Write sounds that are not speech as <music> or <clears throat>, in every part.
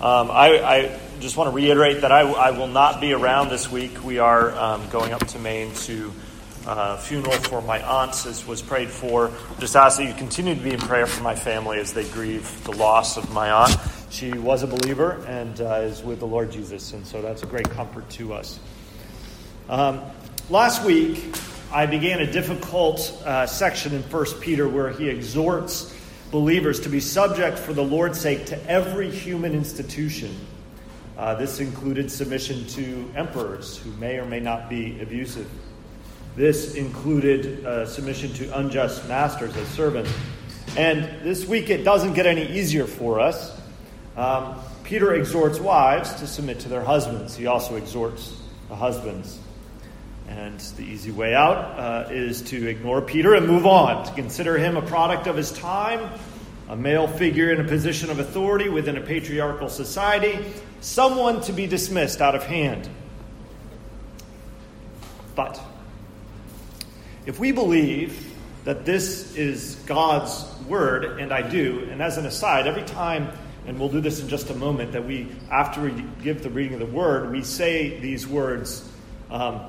Um, I, I, just want to reiterate that I, I, will not be around this week. We are um, going up to Maine to uh, funeral for my aunt, as was prayed for. Just ask that you continue to be in prayer for my family as they grieve the loss of my aunt. She was a believer and uh, is with the Lord Jesus, and so that's a great comfort to us. Um, last week, I began a difficult uh, section in 1 Peter where he exhorts believers to be subject for the Lord's sake to every human institution. Uh, this included submission to emperors who may or may not be abusive. This included uh, submission to unjust masters as servants. And this week it doesn't get any easier for us. Um, Peter exhorts wives to submit to their husbands. He also exhorts the husbands and the easy way out uh, is to ignore Peter and move on, to consider him a product of his time, a male figure in a position of authority within a patriarchal society, someone to be dismissed out of hand. But if we believe that this is God's word, and I do, and as an aside, every time, and we'll do this in just a moment, that we, after we give the reading of the word, we say these words. Um,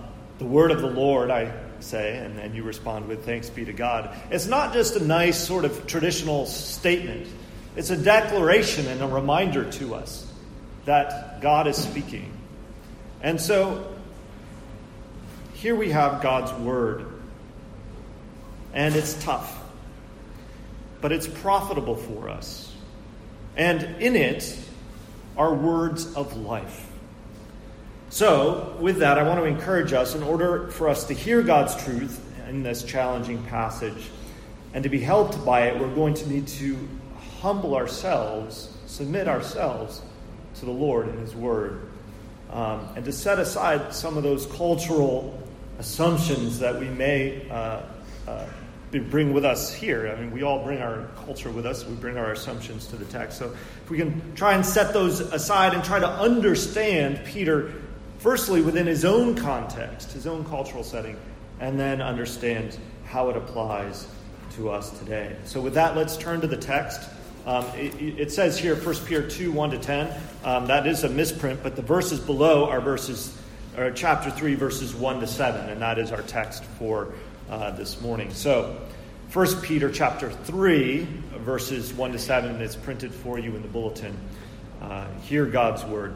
the word of the Lord, I say, and then you respond with thanks be to God. It's not just a nice sort of traditional statement, it's a declaration and a reminder to us that God is speaking. And so here we have God's word. And it's tough, but it's profitable for us. And in it are words of life. So, with that, I want to encourage us in order for us to hear God's truth in this challenging passage and to be helped by it, we're going to need to humble ourselves, submit ourselves to the Lord and His Word, um, and to set aside some of those cultural assumptions that we may uh, uh, bring with us here. I mean, we all bring our culture with us, we bring our assumptions to the text. So, if we can try and set those aside and try to understand Peter firstly within his own context, his own cultural setting, and then understand how it applies to us today. So, with that, let's turn to the text. Um, it, it, says here, 1 Peter 2 1 to 10. Um, that is a misprint, but the verses below are verses, or chapter 3, verses 1 to 7, and that is our text for uh, this morning. So, 1 Peter chapter 3, verses 1 to 7, it's printed for you in the bulletin. Uh, hear God's word.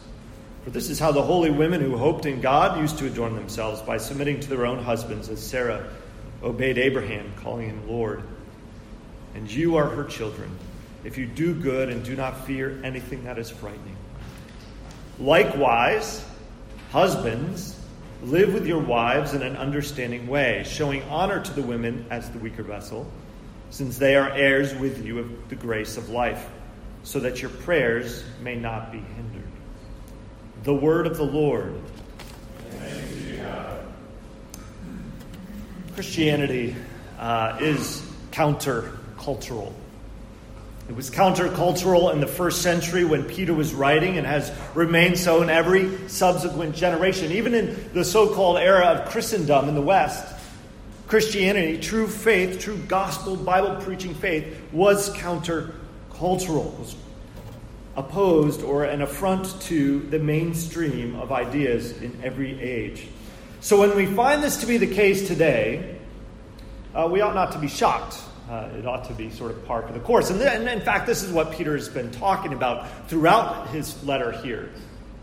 For this is how the holy women who hoped in God used to adorn themselves by submitting to their own husbands, as Sarah obeyed Abraham, calling him Lord. And you are her children, if you do good and do not fear anything that is frightening. Likewise, husbands, live with your wives in an understanding way, showing honor to the women as the weaker vessel, since they are heirs with you of the grace of life, so that your prayers may not be hindered. The word of the Lord. Christianity uh, is countercultural. It was countercultural in the first century when Peter was writing and has remained so in every subsequent generation. Even in the so called era of Christendom in the West, Christianity, true faith, true gospel, Bible preaching faith, was countercultural, was opposed or an affront to the mainstream of ideas in every age. So when we find this to be the case today, uh, we ought not to be shocked. Uh, it ought to be sort of part of the course. And, and in fact, this is what Peter has been talking about throughout his letter here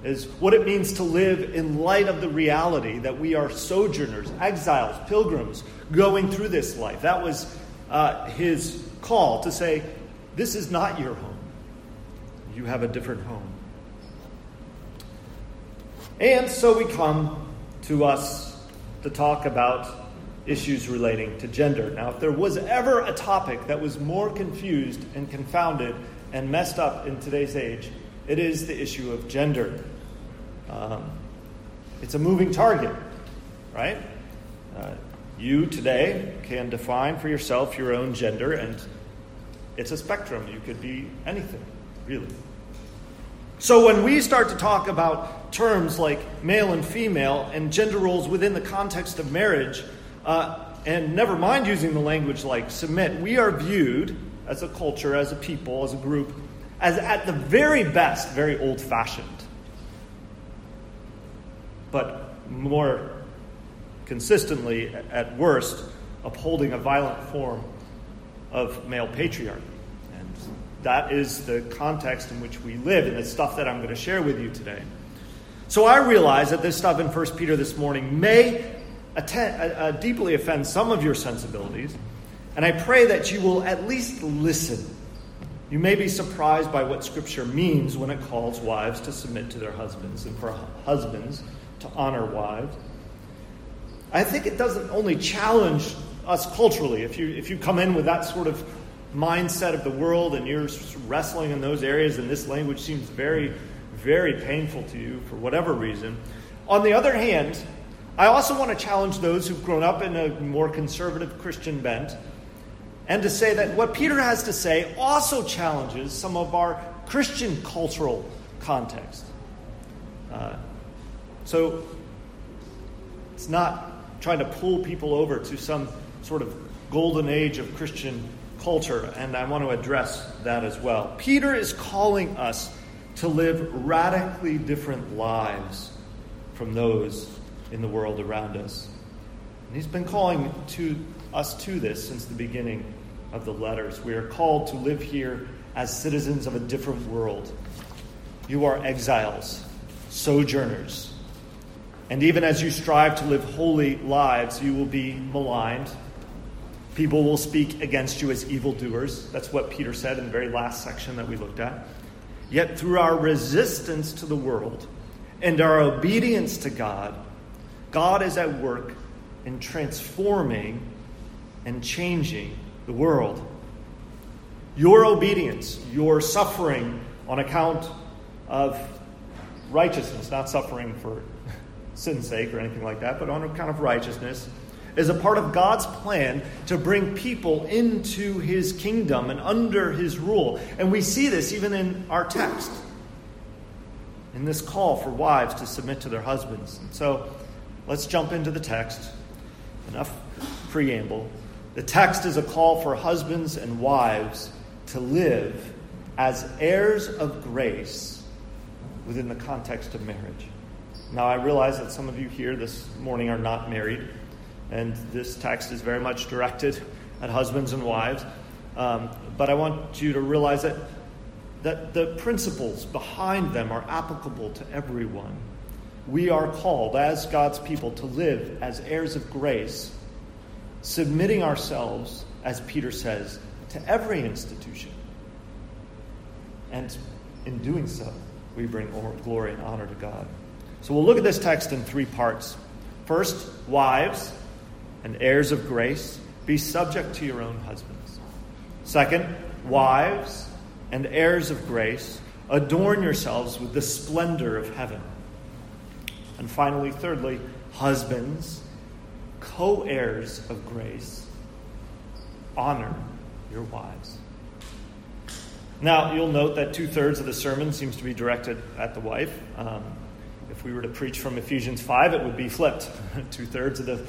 is what it means to live in light of the reality that we are sojourners, exiles, pilgrims going through this life. That was uh, his call to say, This is not your home you have a different home. And so we come to us to talk about issues relating to gender. Now, if there was ever a topic that was more confused and confounded and messed up in today's age, it is the issue of gender. Um, it's a moving target, right? Uh, you today can define for yourself your own gender, and it's a spectrum. You could be anything, really. So when we start to talk about terms like male and female and gender roles within the context of marriage, uh, and never mind using the language like submit, we are viewed as a culture, as a people, as a group, as at the very best, very old fashioned. But more consistently, at worst, upholding a violent form of male patriarchy. That is the context in which we live, and the stuff that I'm going to share with you today. So I realize that this stuff in 1 Peter this morning may attend, uh, uh, deeply offend some of your sensibilities, and I pray that you will at least listen. You may be surprised by what Scripture means when it calls wives to submit to their husbands and for husbands to honor wives. I think it doesn't only challenge us culturally. If you, if you come in with that sort of mindset of the world and you're wrestling in those areas and this language seems very, very painful to you for whatever reason. On the other hand, I also want to challenge those who've grown up in a more conservative Christian bent and to say that what Peter has to say also challenges some of our Christian cultural context. Uh, so it's not trying to pull people over to some sort of golden age of Christian culture, and I want to address that as well. Peter is calling us to live radically different lives from those in the world around us. And he's been calling to us to this since the beginning of the letters. We are called to live here as citizens of a different world. You are exiles, sojourners, and even as you strive to live holy lives, you will be maligned. People will speak against you as evildoers. That's what Peter said in the very last section that we looked at. Yet through our resistance to the world and our obedience to God, God is at work in transforming and changing the world. Your obedience, your suffering on account of righteousness, not suffering for <laughs> sin's sake or anything like that, but on account of righteousness, is a part of God's plan to bring people into his kingdom and under his rule. And we see this even in our text, in this call for wives to submit to their husbands. And so let's jump into the text. Enough preamble. The text is a call for husbands and wives to live as heirs of grace within the context of marriage. Now, I realize that some of you here this morning are not married, and this text is very much directed at husbands and wives. Um, but I want you to realize that, that the principles behind them are applicable to everyone. We are called, as God's people, to live as heirs of grace, submitting ourselves, as Peter says, to every institution. And in doing so, we bring glory and honor to God. So we'll look at this text in three parts. First, wives and heirs of grace, be subject to your own husbands. Second, wives and heirs of grace, adorn yourselves with the splendor of heaven. And finally, thirdly, husbands, co heirs of grace, honor your wives. Now, you'll note that two thirds of the sermon seems to be directed at the wife. Um, if we were to preach from Ephesians 5, it would be flipped. <laughs> Two thirds of the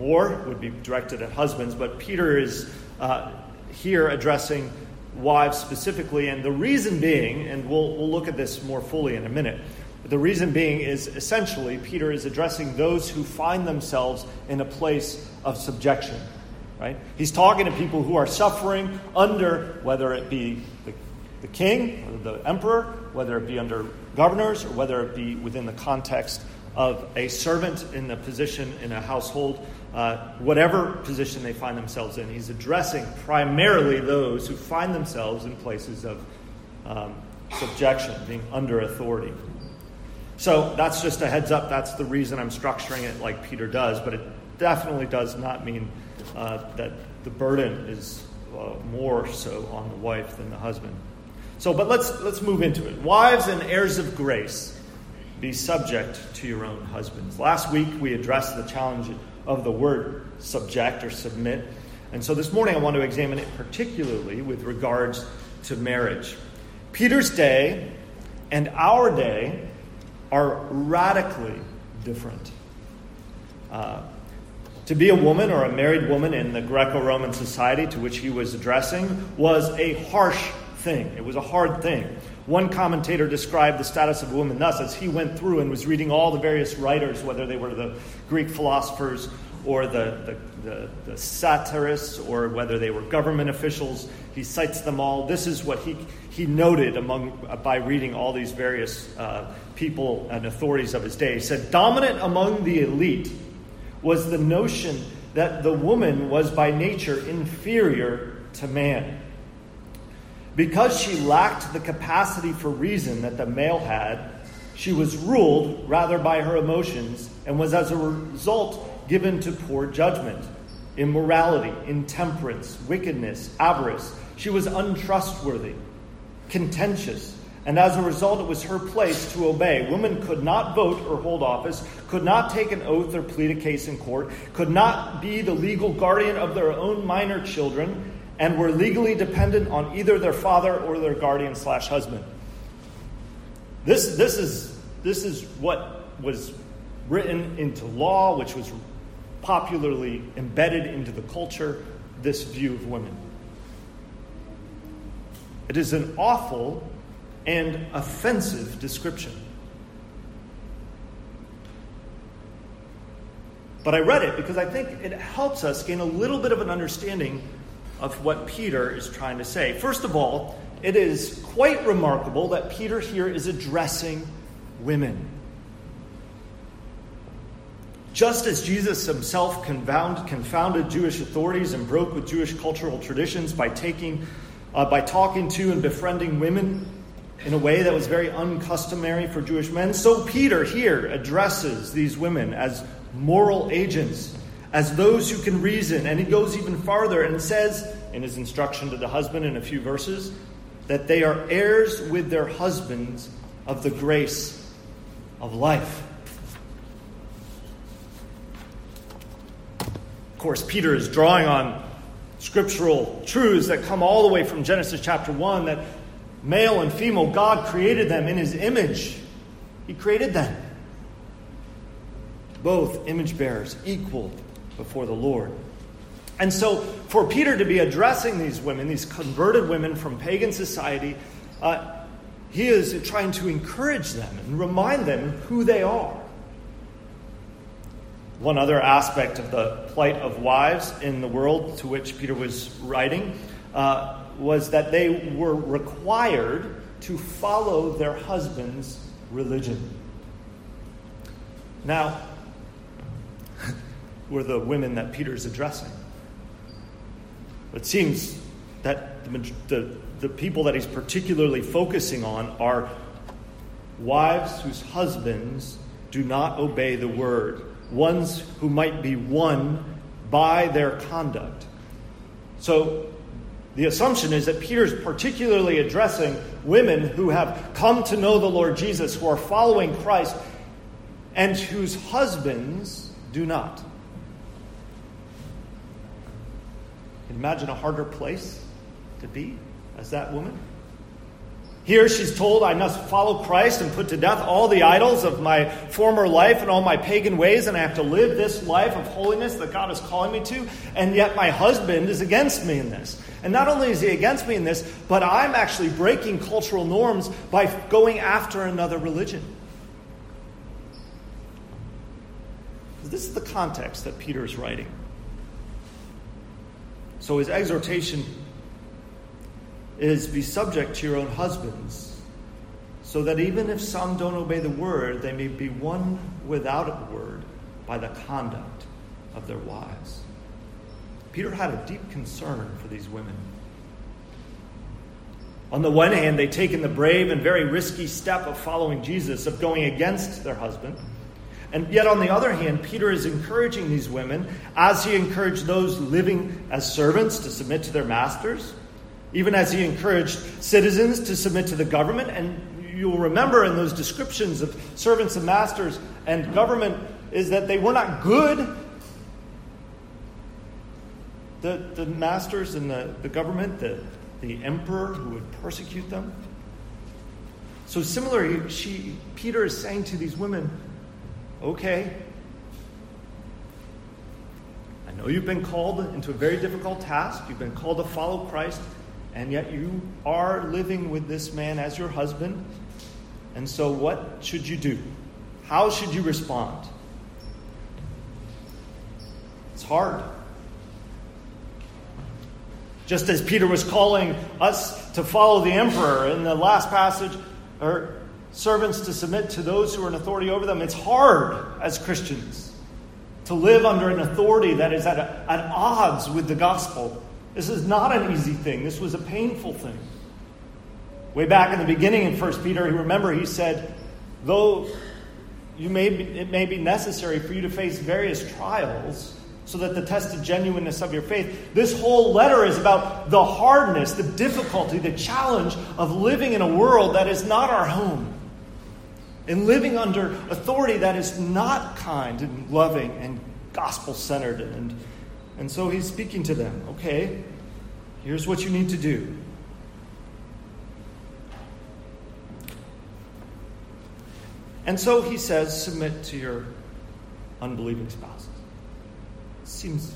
more would be directed at husbands, but Peter is uh, here addressing wives specifically, and the reason being, and we'll, we'll look at this more fully in a minute. The reason being is essentially Peter is addressing those who find themselves in a place of subjection. Right? He's talking to people who are suffering under, whether it be the, the king or the emperor, whether it be under governors, or whether it be within the context of a servant in the position in a household, uh, whatever position they find themselves in. He's addressing primarily those who find themselves in places of um, subjection, being under authority. So that's just a heads up. That's the reason I'm structuring it like Peter does, but it definitely does not mean uh, that the burden is uh, more so on the wife than the husband. So, but let's let's move into it. Wives and heirs of grace, be subject to your own husbands. Last week we addressed the challenge of the word subject or submit. And so this morning I want to examine it particularly with regards to marriage. Peter's day and our day are radically different. Uh, to be a woman or a married woman in the Greco Roman society to which he was addressing was a harsh thing. It was a hard thing. One commentator described the status of a woman thus as he went through and was reading all the various writers, whether they were the Greek philosophers or the, the, the, the satirists or whether they were government officials. He cites them all. This is what he, he noted among, uh, by reading all these various uh, people and authorities of his day. He said, Dominant among the elite was the notion that the woman was by nature inferior to man. Because she lacked the capacity for reason that the male had, she was ruled rather by her emotions and was as a result given to poor judgment, immorality, intemperance, wickedness, avarice. She was untrustworthy, contentious, and as a result, it was her place to obey. Women could not vote or hold office, could not take an oath or plead a case in court, could not be the legal guardian of their own minor children, and were legally dependent on either their father or their guardian slash husband. This, this, is, this is what was written into law, which was popularly embedded into the culture this view of women. It is an awful and offensive description. But I read it because I think it helps us gain a little bit of an understanding of what Peter is trying to say. First of all, it is quite remarkable that Peter here is addressing women. Just as Jesus himself confounded Jewish authorities and broke with Jewish cultural traditions by taking, uh, by talking to and befriending women in a way that was very uncustomary for Jewish men, so Peter here addresses these women as moral agents, as those who can reason, and he goes even farther and says in his instruction to the husband in a few verses that they are heirs with their husbands of the grace of life. Of course, Peter is drawing on scriptural truths that come all the way from Genesis chapter 1 that male and female, God created them in his image. He created them. Both image bearers, equal before the Lord. And so, for Peter to be addressing these women, these converted women from pagan society, uh, he is trying to encourage them and remind them who they are. One other aspect of the plight of wives in the world to which Peter was writing uh, was that they were required to follow their husband's religion. Now, <laughs> were the women that Peter's addressing. It seems that the, the, the people that he's particularly focusing on are wives whose husbands do not obey the word ones who might be won by their conduct. So the assumption is that Peter's particularly addressing women who have come to know the Lord Jesus, who are following Christ, and whose husbands do not. Imagine a harder place to be as that woman. Here she's told, I must follow Christ and put to death all the idols of my former life and all my pagan ways, and I have to live this life of holiness that God is calling me to. And yet my husband is against me in this. And not only is he against me in this, but I'm actually breaking cultural norms by going after another religion. This is the context that Peter is writing. So his exhortation is be subject to your own husbands, so that even if some don't obey the word, they may be won without a word by the conduct of their wives. Peter had a deep concern for these women. On the one hand, they'd taken the brave and very risky step of following Jesus, of going against their husband. And yet, on the other hand, Peter is encouraging these women, as he encouraged those living as servants to submit to their masters, even as he encouraged citizens to submit to the government. And you'll remember in those descriptions of servants and masters and government is that they were not good. The, the masters and the, the government, the, the emperor who would persecute them. So similarly, she, Peter is saying to these women, okay, I know you've been called into a very difficult task. You've been called to follow Christ, and yet you are living with this man as your husband. And so, what should you do? How should you respond? It's hard. Just as Peter was calling us to follow the emperor in the last passage, or servants to submit to those who are in authority over them, it's hard as Christians to live under an authority that is at, a, at odds with the gospel. This is not an easy thing, this was a painful thing. Way back in the beginning in 1 Peter, you remember he said, though you may be, it may be necessary for you to face various trials so that the tested genuineness of your faith. This whole letter is about the hardness, the difficulty, the challenge of living in a world that is not our home. And living under authority that is not kind and loving and gospel centered. And, and so he's speaking to them okay, here's what you need to do. And so he says, submit to your unbelieving spouses. Seems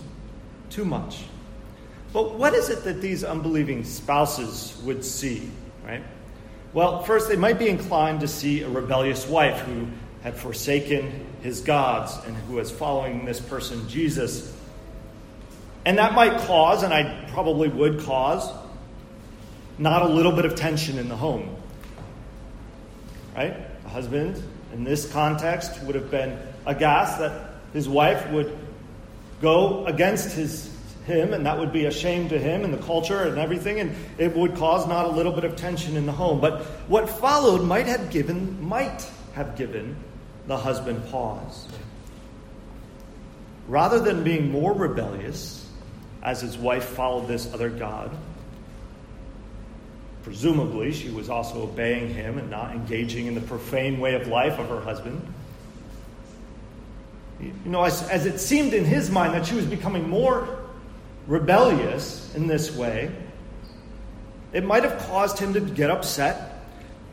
too much. But what is it that these unbelieving spouses would see, right? Well, first, they might be inclined to see a rebellious wife who had forsaken his gods and who was following this person, Jesus. And that might cause, and I probably would cause, not a little bit of tension in the home. Right? A husband, in this context, would have been aghast that his wife would go against his him, and that would be a shame to him and the culture and everything, and it would cause not a little bit of tension in the home. But what followed might have given might have given the husband pause. Rather than being more rebellious, as his wife followed this other God, presumably she was also obeying him and not engaging in the profane way of life of her husband you know, as, as it seemed in his mind that she was becoming more rebellious in this way, it might have caused him to get upset.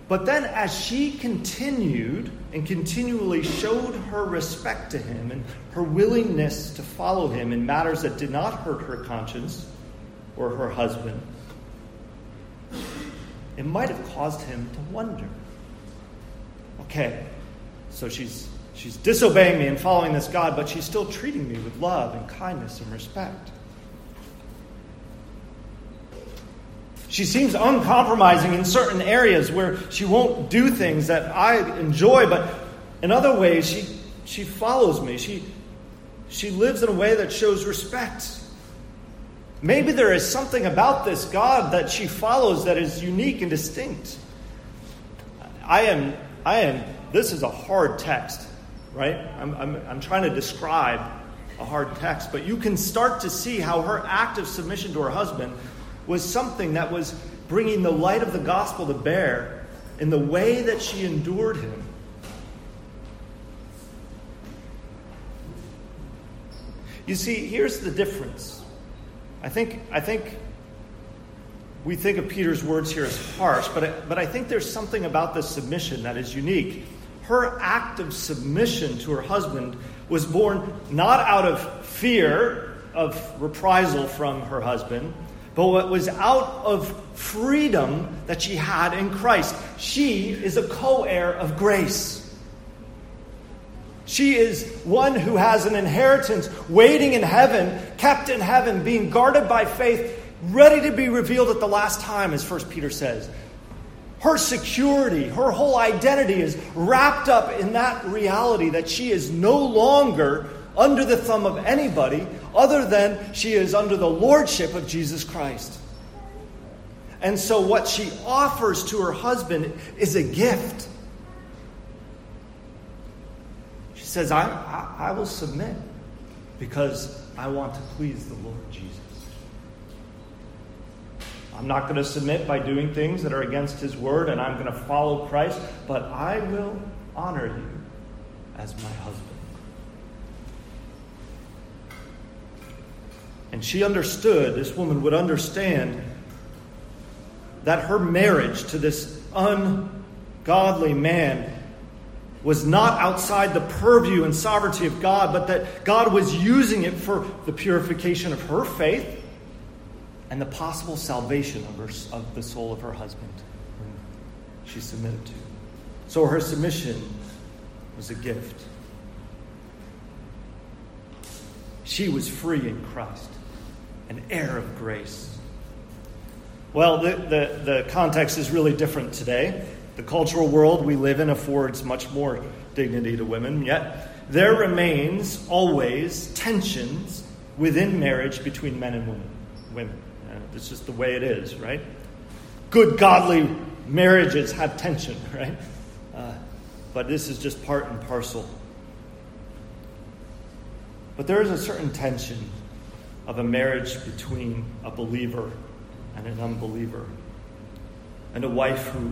But then, as she continued and continually showed her respect to him and her willingness to follow him in matters that did not hurt her conscience or her husband, it might have caused him to wonder okay, so she's She's disobeying me and following this God, but she's still treating me with love and kindness and respect. She seems uncompromising in certain areas where she won't do things that I enjoy, but in other ways, she, she follows me. She, she lives in a way that shows respect. Maybe there is something about this God that she follows that is unique and distinct. I am, I am, this is a hard text right? I'm, I'm, I'm trying to describe a hard text, but you can start to see how her act of submission to her husband was something that was bringing the light of the gospel to bear in the way that she endured him. You see, here's the difference. I think, I think we think of Peter's words here as harsh, but I, but I think there's something about this submission that is unique her act of submission to her husband was born not out of fear of reprisal from her husband, but what was out of freedom that she had in Christ. She is a co heir of grace. She is one who has an inheritance waiting in heaven, kept in heaven, being guarded by faith, ready to be revealed at the last time, as 1 Peter says. Her security, her whole identity is wrapped up in that reality that she is no longer under the thumb of anybody other than she is under the lordship of Jesus Christ. And so, what she offers to her husband is a gift. She says, I, I, I will submit because I want to please the Lord Jesus. I'm not going to submit by doing things that are against his word, and I'm going to follow Christ, but I will honor you as my husband. And she understood, this woman would understand, that her marriage to this ungodly man was not outside the purview and sovereignty of God, but that God was using it for the purification of her faith and the possible salvation of, her, of the soul of her husband, she submitted to. So her submission was a gift. She was free in Christ, an heir of grace. Well, the, the, the context is really different today. The cultural world we live in affords much more dignity to women, yet there remains always tensions within marriage between men and women. women. Uh, it's just the way it is, right? Good, godly marriages have tension, <laughs> right? Uh, but this is just part and parcel. But there is a certain tension of a marriage between a believer and an unbeliever, and a wife who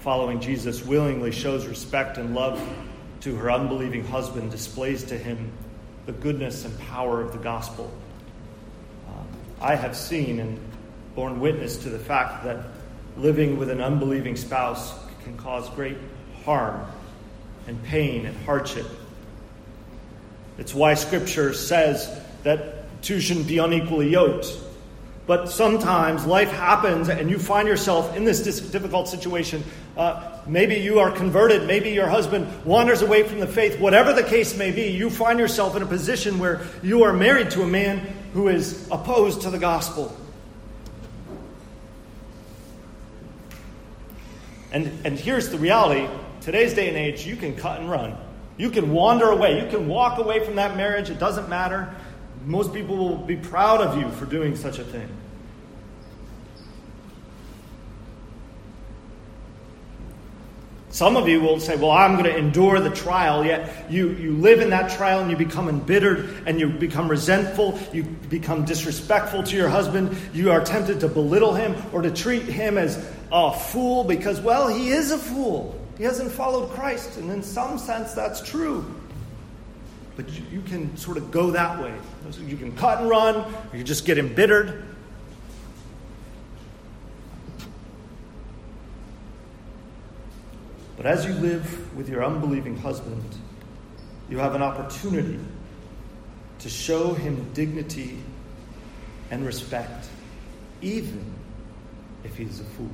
following Jesus willingly shows respect and love to her unbelieving husband, displays to him the goodness and power of the gospel. Uh, I have seen and borne witness to the fact that living with an unbelieving spouse can cause great harm and pain and hardship. It's why Scripture says that two shouldn't be unequally yoked. But sometimes life happens and you find yourself in this difficult situation. Uh, maybe you are converted, maybe your husband wanders away from the faith. Whatever the case may be, you find yourself in a position where you are married to a man who is opposed to the gospel. And, and here's the reality today's day and age, you can cut and run. You can wander away. You can walk away from that marriage. It doesn't matter. Most people will be proud of you for doing such a thing. Some of you will say, Well, I'm going to endure the trial, yet you, you live in that trial and you become embittered and you become resentful, you become disrespectful to your husband, you are tempted to belittle him or to treat him as a fool because, well, he is a fool. He hasn't followed Christ, and in some sense, that's true. But you, you can sort of go that way. You can cut and run, or you just get embittered. But as you live with your unbelieving husband, you have an opportunity to show him dignity and respect, even if he's a fool.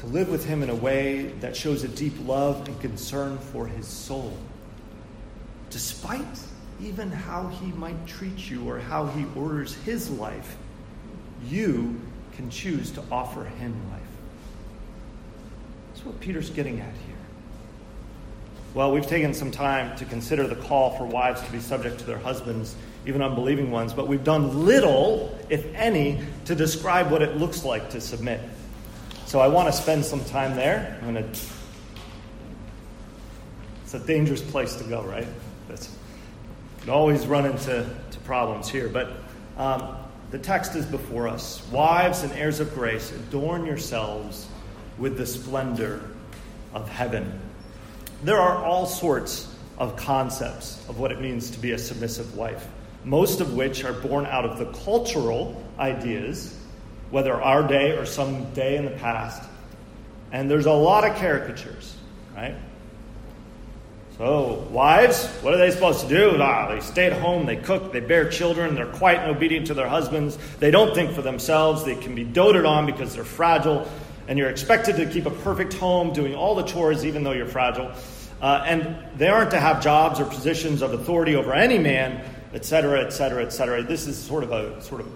To live with him in a way that shows a deep love and concern for his soul, despite even how he might treat you or how he orders his life, you can choose to offer him life. That's what Peter's getting at here. Well, we've taken some time to consider the call for wives to be subject to their husbands, even unbelieving ones, but we've done little, if any, to describe what it looks like to submit. So I want to spend some time there. I'm going to. It's a dangerous place to go, right? That's, you always run into to problems here. But um, the text is before us. Wives and heirs of grace, adorn yourselves with the splendor of heaven. There are all sorts of concepts of what it means to be a submissive wife, most of which are born out of the cultural ideas, whether our day or some day in the past. And there's a lot of caricatures, right? So, wives, what are they supposed to do? Ah, they stay at home, they cook, they bear children, they're quiet and obedient to their husbands, they don't think for themselves, they can be doted on because they're fragile, and you're expected to keep a perfect home, doing all the chores, even though you're fragile. Uh, and they aren't to have jobs or positions of authority over any man, etc., etc., etc. This is sort of a sort of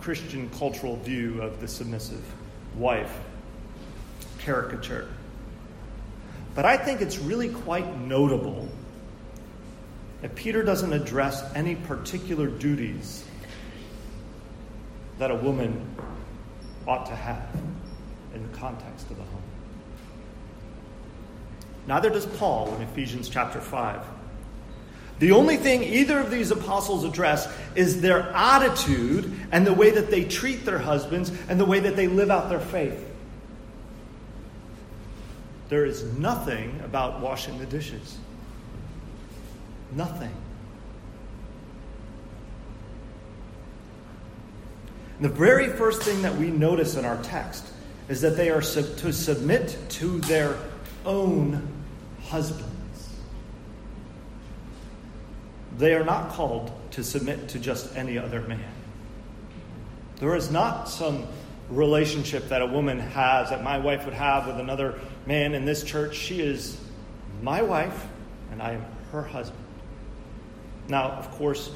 Christian cultural view of the submissive wife caricature. But I think it's really quite notable that Peter doesn't address any particular duties that a woman ought to have in the context of the home. Neither does Paul in Ephesians chapter 5. The only thing either of these apostles address is their attitude and the way that they treat their husbands and the way that they live out their faith. There is nothing about washing the dishes. Nothing. the very first thing that we notice in our text is that they are sub- to submit to their own husbands. They are not called to submit to just any other man. There is not some relationship that a woman has, that my wife would have with another man in this church. She is my wife, and I am her husband. Now, of course,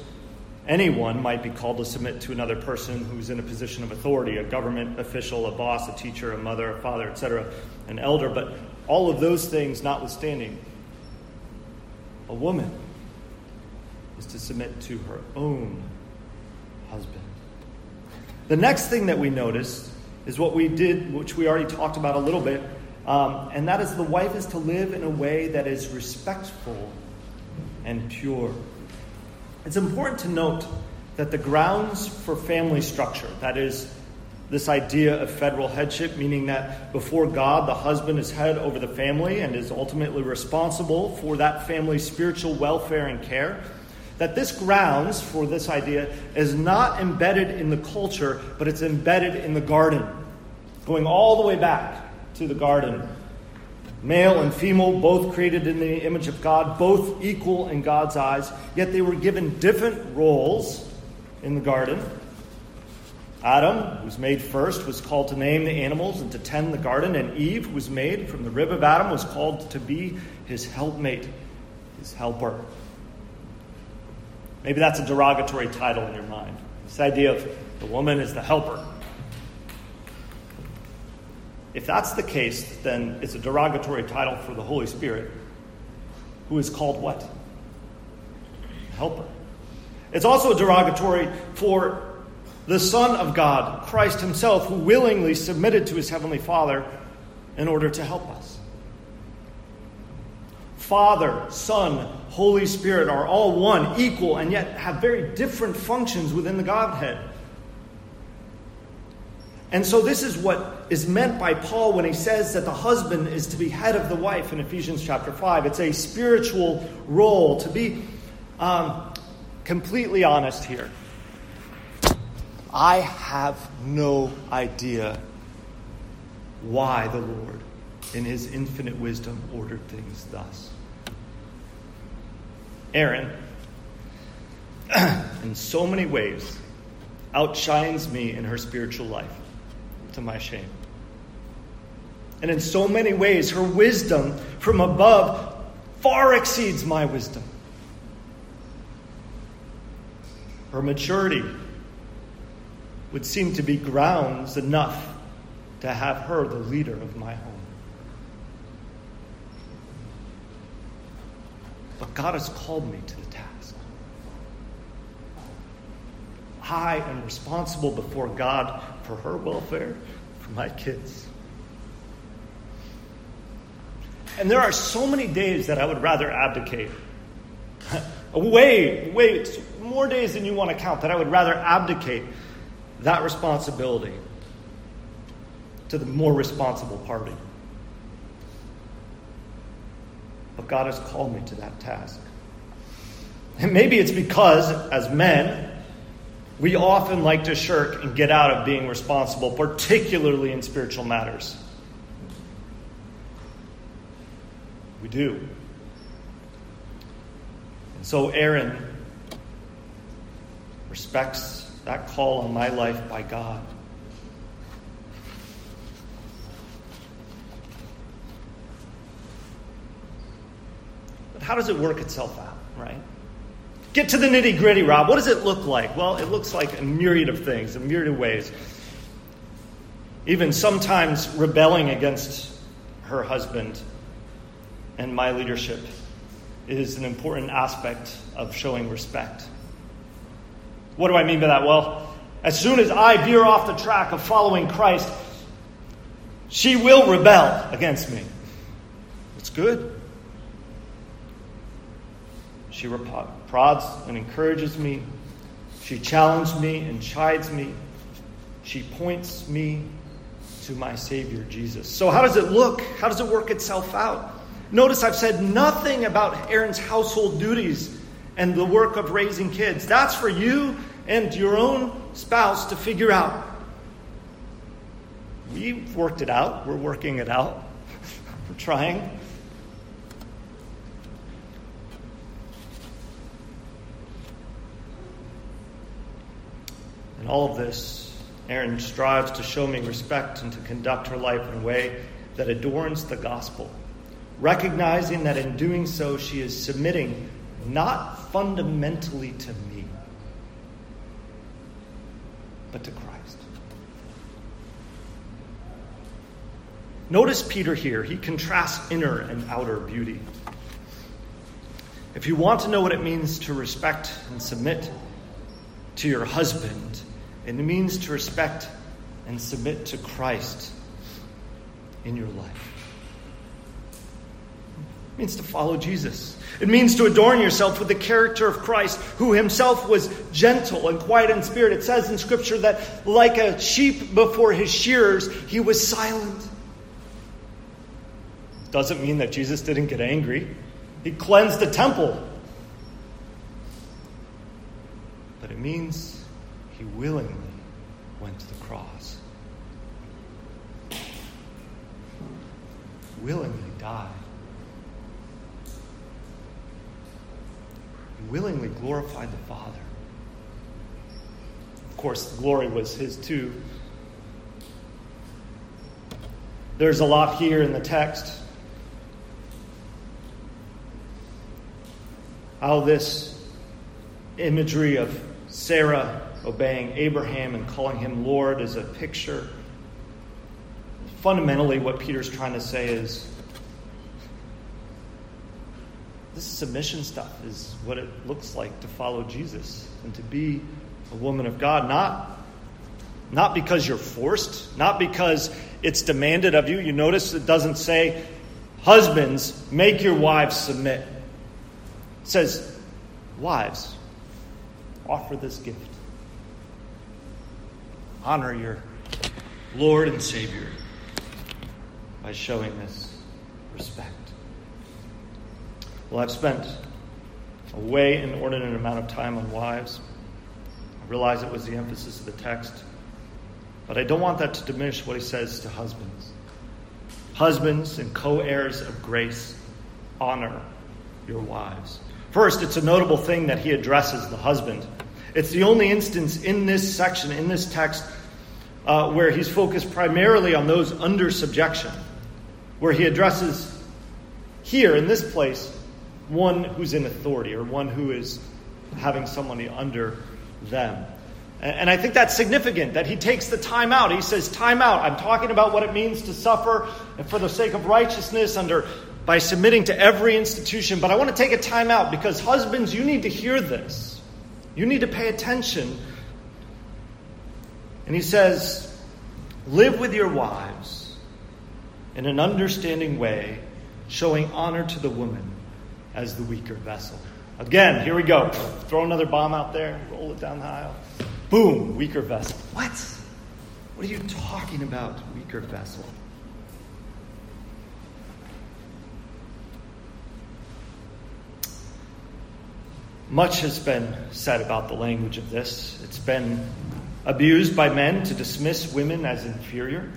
anyone might be called to submit to another person who's in a position of authority a government official, a boss, a teacher, a mother, a father, etc., an elder. But all of those things notwithstanding, a woman is to submit to her own husband. The next thing that we notice is what we did, which we already talked about a little bit, um, and that is the wife is to live in a way that is respectful and pure. It's important to note that the grounds for family structure, that is, this idea of federal headship, meaning that before God, the husband is head over the family and is ultimately responsible for that family's spiritual welfare and care. That this grounds for this idea is not embedded in the culture, but it's embedded in the garden, going all the way back to the garden. Male and female, both created in the image of God, both equal in God's eyes, yet they were given different roles in the garden. Adam, who was made first, was called to name the animals and to tend the garden, and Eve, who was made from the rib of Adam, was called to be his helpmate, his helper. Maybe that's a derogatory title in your mind. This idea of the woman is the helper. If that's the case, then it's a derogatory title for the Holy Spirit, who is called what? Helper. It's also derogatory for the Son of God, Christ Himself, who willingly submitted to His Heavenly Father in order to help us. Father, Son, Holy Spirit are all one, equal, and yet have very different functions within the Godhead. And so, this is what is meant by Paul when he says that the husband is to be head of the wife in Ephesians chapter 5. It's a spiritual role. To be um, completely honest here, I have no idea why the Lord, in his infinite wisdom, ordered things thus. Erin, <clears throat> in so many ways, outshines me in her spiritual life, to my shame. And in so many ways, her wisdom from above far exceeds my wisdom. Her maturity would seem to be grounds enough to have her the leader of my home. But God has called me to the task. I am responsible before God for her welfare, for my kids. And there are so many days that I would rather abdicate. <laughs> way, way, more days than you want to count that I would rather abdicate that responsibility to the more responsible party. But God has called me to that task. And maybe it's because, as men, we often like to shirk and get out of being responsible, particularly in spiritual matters. We do. And so Erin respects that call on my life by God. How does it work itself out, right? Get to the nitty gritty, Rob. What does it look like? Well, it looks like a myriad of things, a myriad of ways. Even sometimes rebelling against her husband and my leadership is an important aspect of showing respect. What do I mean by that? Well, as soon as I veer off the track of following Christ, she will rebel against me. It's good. She, prods and encourages me. She challenged me and chides me. She points me to my Savior, Jesus. So, how does it look? How does it work itself out? Notice I've said nothing about Erin's household duties and the work of raising kids. That's for you and your own spouse to figure out. We've worked it out. We're working it out. <laughs> We're trying. In all of this, Erin strives to show me respect and to conduct her life in a way that adorns the gospel, recognizing that in doing so she is submitting not fundamentally to me, but to Christ. Notice Peter here. He contrasts inner and outer beauty. If you want to know what it means to respect and submit to your husband, it means to respect and submit to Christ in your life. It means to follow Jesus. It means to adorn yourself with the character of Christ, who himself was gentle and quiet in spirit. It says in Scripture that, like a sheep before his shearers, he was silent. Doesn't mean that Jesus didn't get angry. He cleansed the temple. But it means he willingly went to the cross. Willingly died. He willingly glorified the Father. Of course, the glory was his too. There's a lot here in the text. How this imagery of Sarah obeying Abraham and calling him Lord is a picture. Fundamentally, what Peter's trying to say is this submission stuff is what it looks like to follow Jesus and to be a woman of God, not, not because you're forced, not because it's demanded of you. You notice it doesn't say, Husbands, make your wives submit. It says, Wives, offer this gift. Honor your Lord and Savior by showing this respect. Well, I've spent a way inordinate amount of time on wives. I realize it was the emphasis of the text, but I don't want that to diminish what he says to husbands. Husbands and co heirs of grace, honor your wives. First, it's a notable thing that he addresses the husband. It's the only instance in this section, in this text, uh, where he's focused primarily on those under subjection, where he addresses here in this place one who's in authority or one who is having somebody under them. And I think that's significant that he takes the time out. He says, Time out. I'm talking about what it means to suffer and for the sake of righteousness under by submitting to every institution. But I want to take a time out because husbands, you need to hear this. You need to pay attention. And he says, Live with your wives in an understanding way, showing honor to the woman as the weaker vessel. Again, here we go. Throw another bomb out there, roll it down the aisle. Boom, weaker vessel. What? What are you talking about, weaker vessel? Much has been said about the language of this. It's been abused by men to dismiss women as inferior.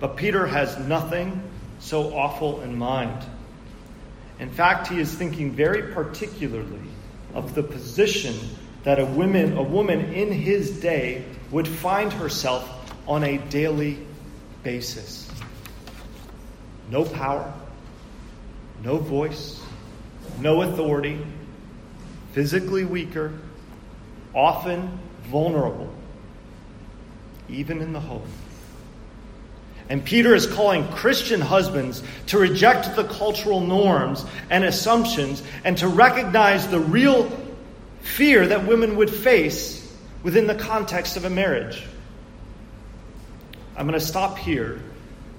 But Peter has nothing so awful in mind. In fact, he is thinking very particularly of the position that a woman, a woman in his day would find herself on a daily basis. No power, no voice, no authority, physically weaker, often vulnerable, even in the home. And Peter is calling Christian husbands to reject the cultural norms and assumptions and to recognize the real fear that women would face within the context of a marriage. I'm going to stop here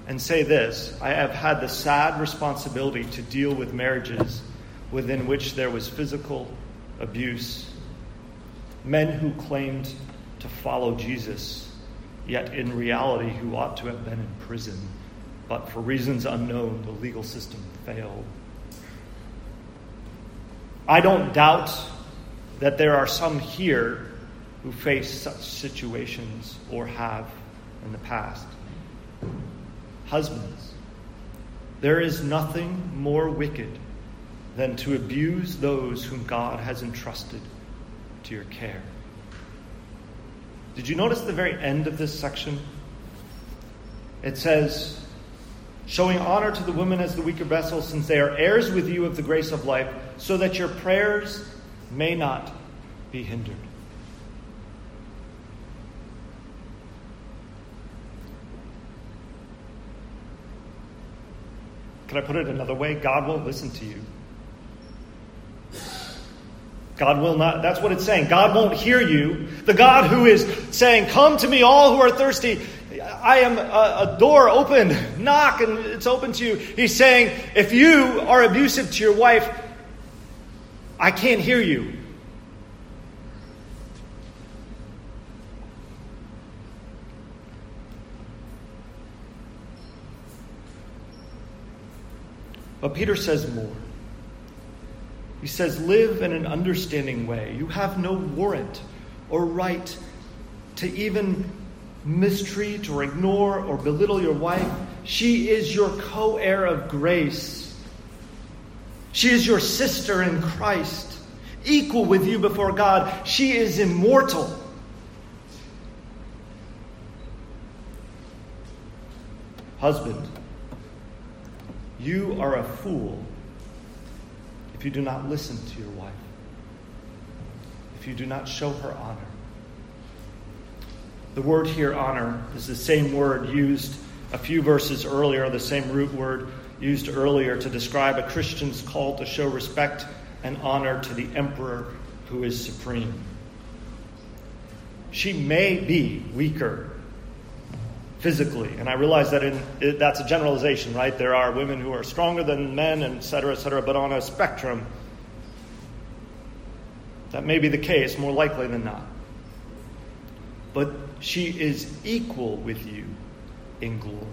and say this. I have had the sad responsibility to deal with marriages within which there was physical abuse, men who claimed to follow Jesus, yet in reality who ought to have been in prison, but for reasons unknown, the legal system failed. I don't doubt that there are some here who face such situations or have in the past. Husbands, there is nothing more wicked than to abuse those whom God has entrusted to your care. Did you notice the very end of this section? It says, showing honor to the women as the weaker vessel, since they are heirs with you of the grace of life, so that your prayers may not be hindered. Can I put it another way? God won't listen to you. God will not, that's what it's saying. God won't hear you. The God who is saying, Come to me, all who are thirsty. I am a, a, door open, knock, and it's open to you. He's saying, If you are abusive to your wife, I can't hear you. But Peter says more. He says, Live in an understanding way. You have no warrant or right to even mistreat or ignore or belittle your wife. She is your co heir of grace. She is your sister in Christ, equal with you before God. She is immortal. Husband, you are a fool if you do not listen to your wife, if you do not show her honor. The word here, honor, is the same word used a few verses earlier, the same root word used earlier to describe a Christian's call to show respect and honor to the emperor who is supreme. She may be weaker physically. And I realize that in, it, that's a generalization, right? There are women who are stronger than men, et cetera, et cetera. But on a spectrum, that may be the case, more likely than not. But she is equal with you in glory.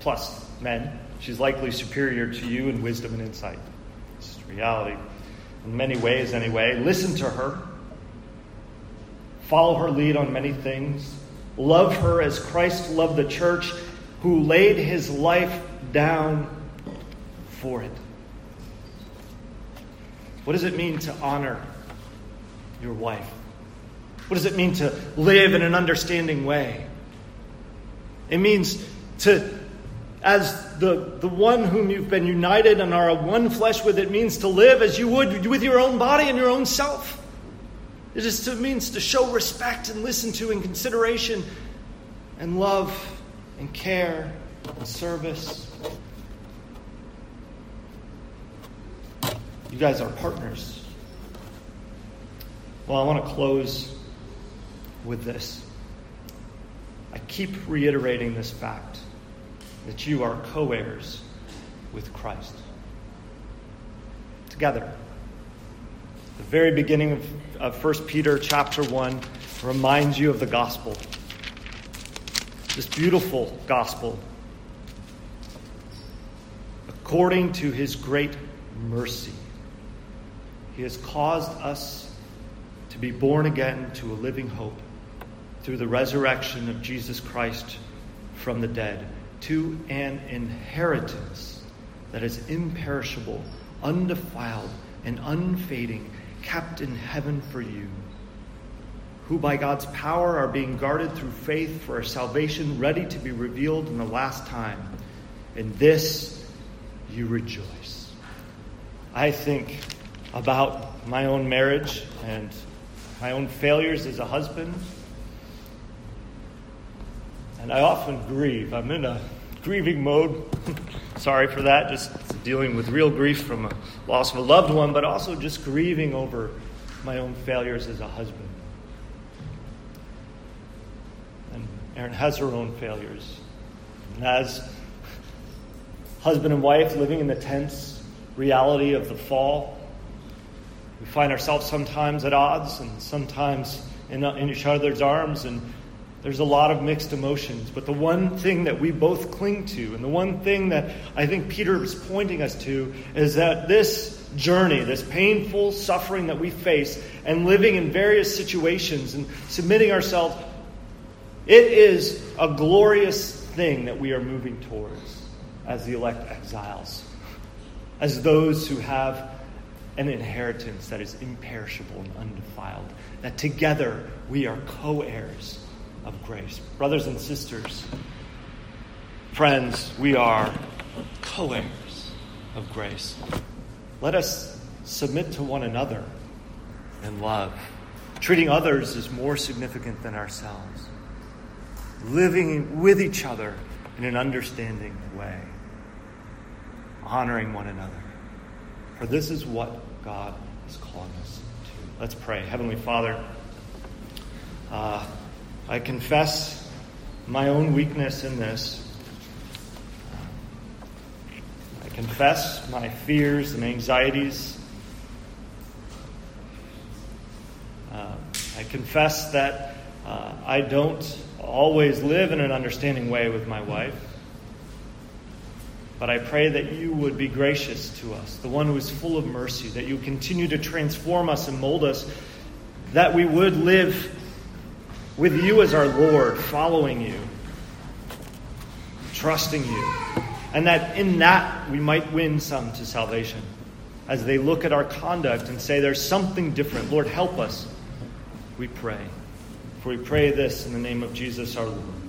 Plus, men, she's likely superior to you in wisdom and insight. This is reality. In many ways, anyway. Listen to her follow her lead on many things, love her as Christ loved the church, who laid his life down for it. What does it mean to honor your wife? What does it mean to live in an understanding way? It means to, as the, the one whom you've been united and are one flesh with, it means to live as you would with your own body and your own self. It just means to show respect and listen to and consideration and love and care and service. You guys are partners. Well, I want to close with this. I keep reiterating this fact that you are co heirs with Christ. Together. The very beginning of, of 1 Peter chapter 1 reminds you of the gospel. This beautiful gospel. According to his great mercy, he has caused us to be born again to a living hope through the resurrection of Jesus Christ from the dead, to an inheritance that is imperishable, undefiled, and unfading kept in heaven for you, who by God's power are being guarded through faith for a salvation ready to be revealed in the last time. In this you rejoice. I think about my own marriage and my own failures as a husband. And I often grieve. I'm in a grieving mode. <laughs> Sorry for that, just dealing with real grief from a loss of a loved one, but also just grieving over my own failures as a husband. And Erin has her own failures. And as husband and wife living in the tense reality of the fall. We find ourselves sometimes at odds and sometimes in, in each other's arms, and there's a lot of mixed emotions. But the one thing that we both cling to, and the one thing that I think Peter is pointing us to, is that this journey, this painful suffering that we face, and living in various situations and submitting ourselves, it is a glorious thing that we are moving towards as the elect exiles, as those who have an inheritance that is imperishable and undefiled, that together we are co heirs of grace. Brothers and sisters, friends, we are co heirs of grace. Let us submit to one another in love, treating others as more significant than ourselves, living with each other in an understanding way, honoring one another. For this is what God is calling us to. Let's pray. Heavenly Father, uh, I confess my own weakness in this. I confess my fears and anxieties. Uh, I confess that uh, I don't always live in an understanding way with my wife. But I pray that you would be gracious to us, the one who is full of mercy, that you continue to transform us and mold us, that we would live with you as our Lord, following you, trusting you, and that in that we might win some to salvation as they look at our conduct and say, There's something different. Lord, help us. We pray. For we pray this in the name of Jesus our Lord.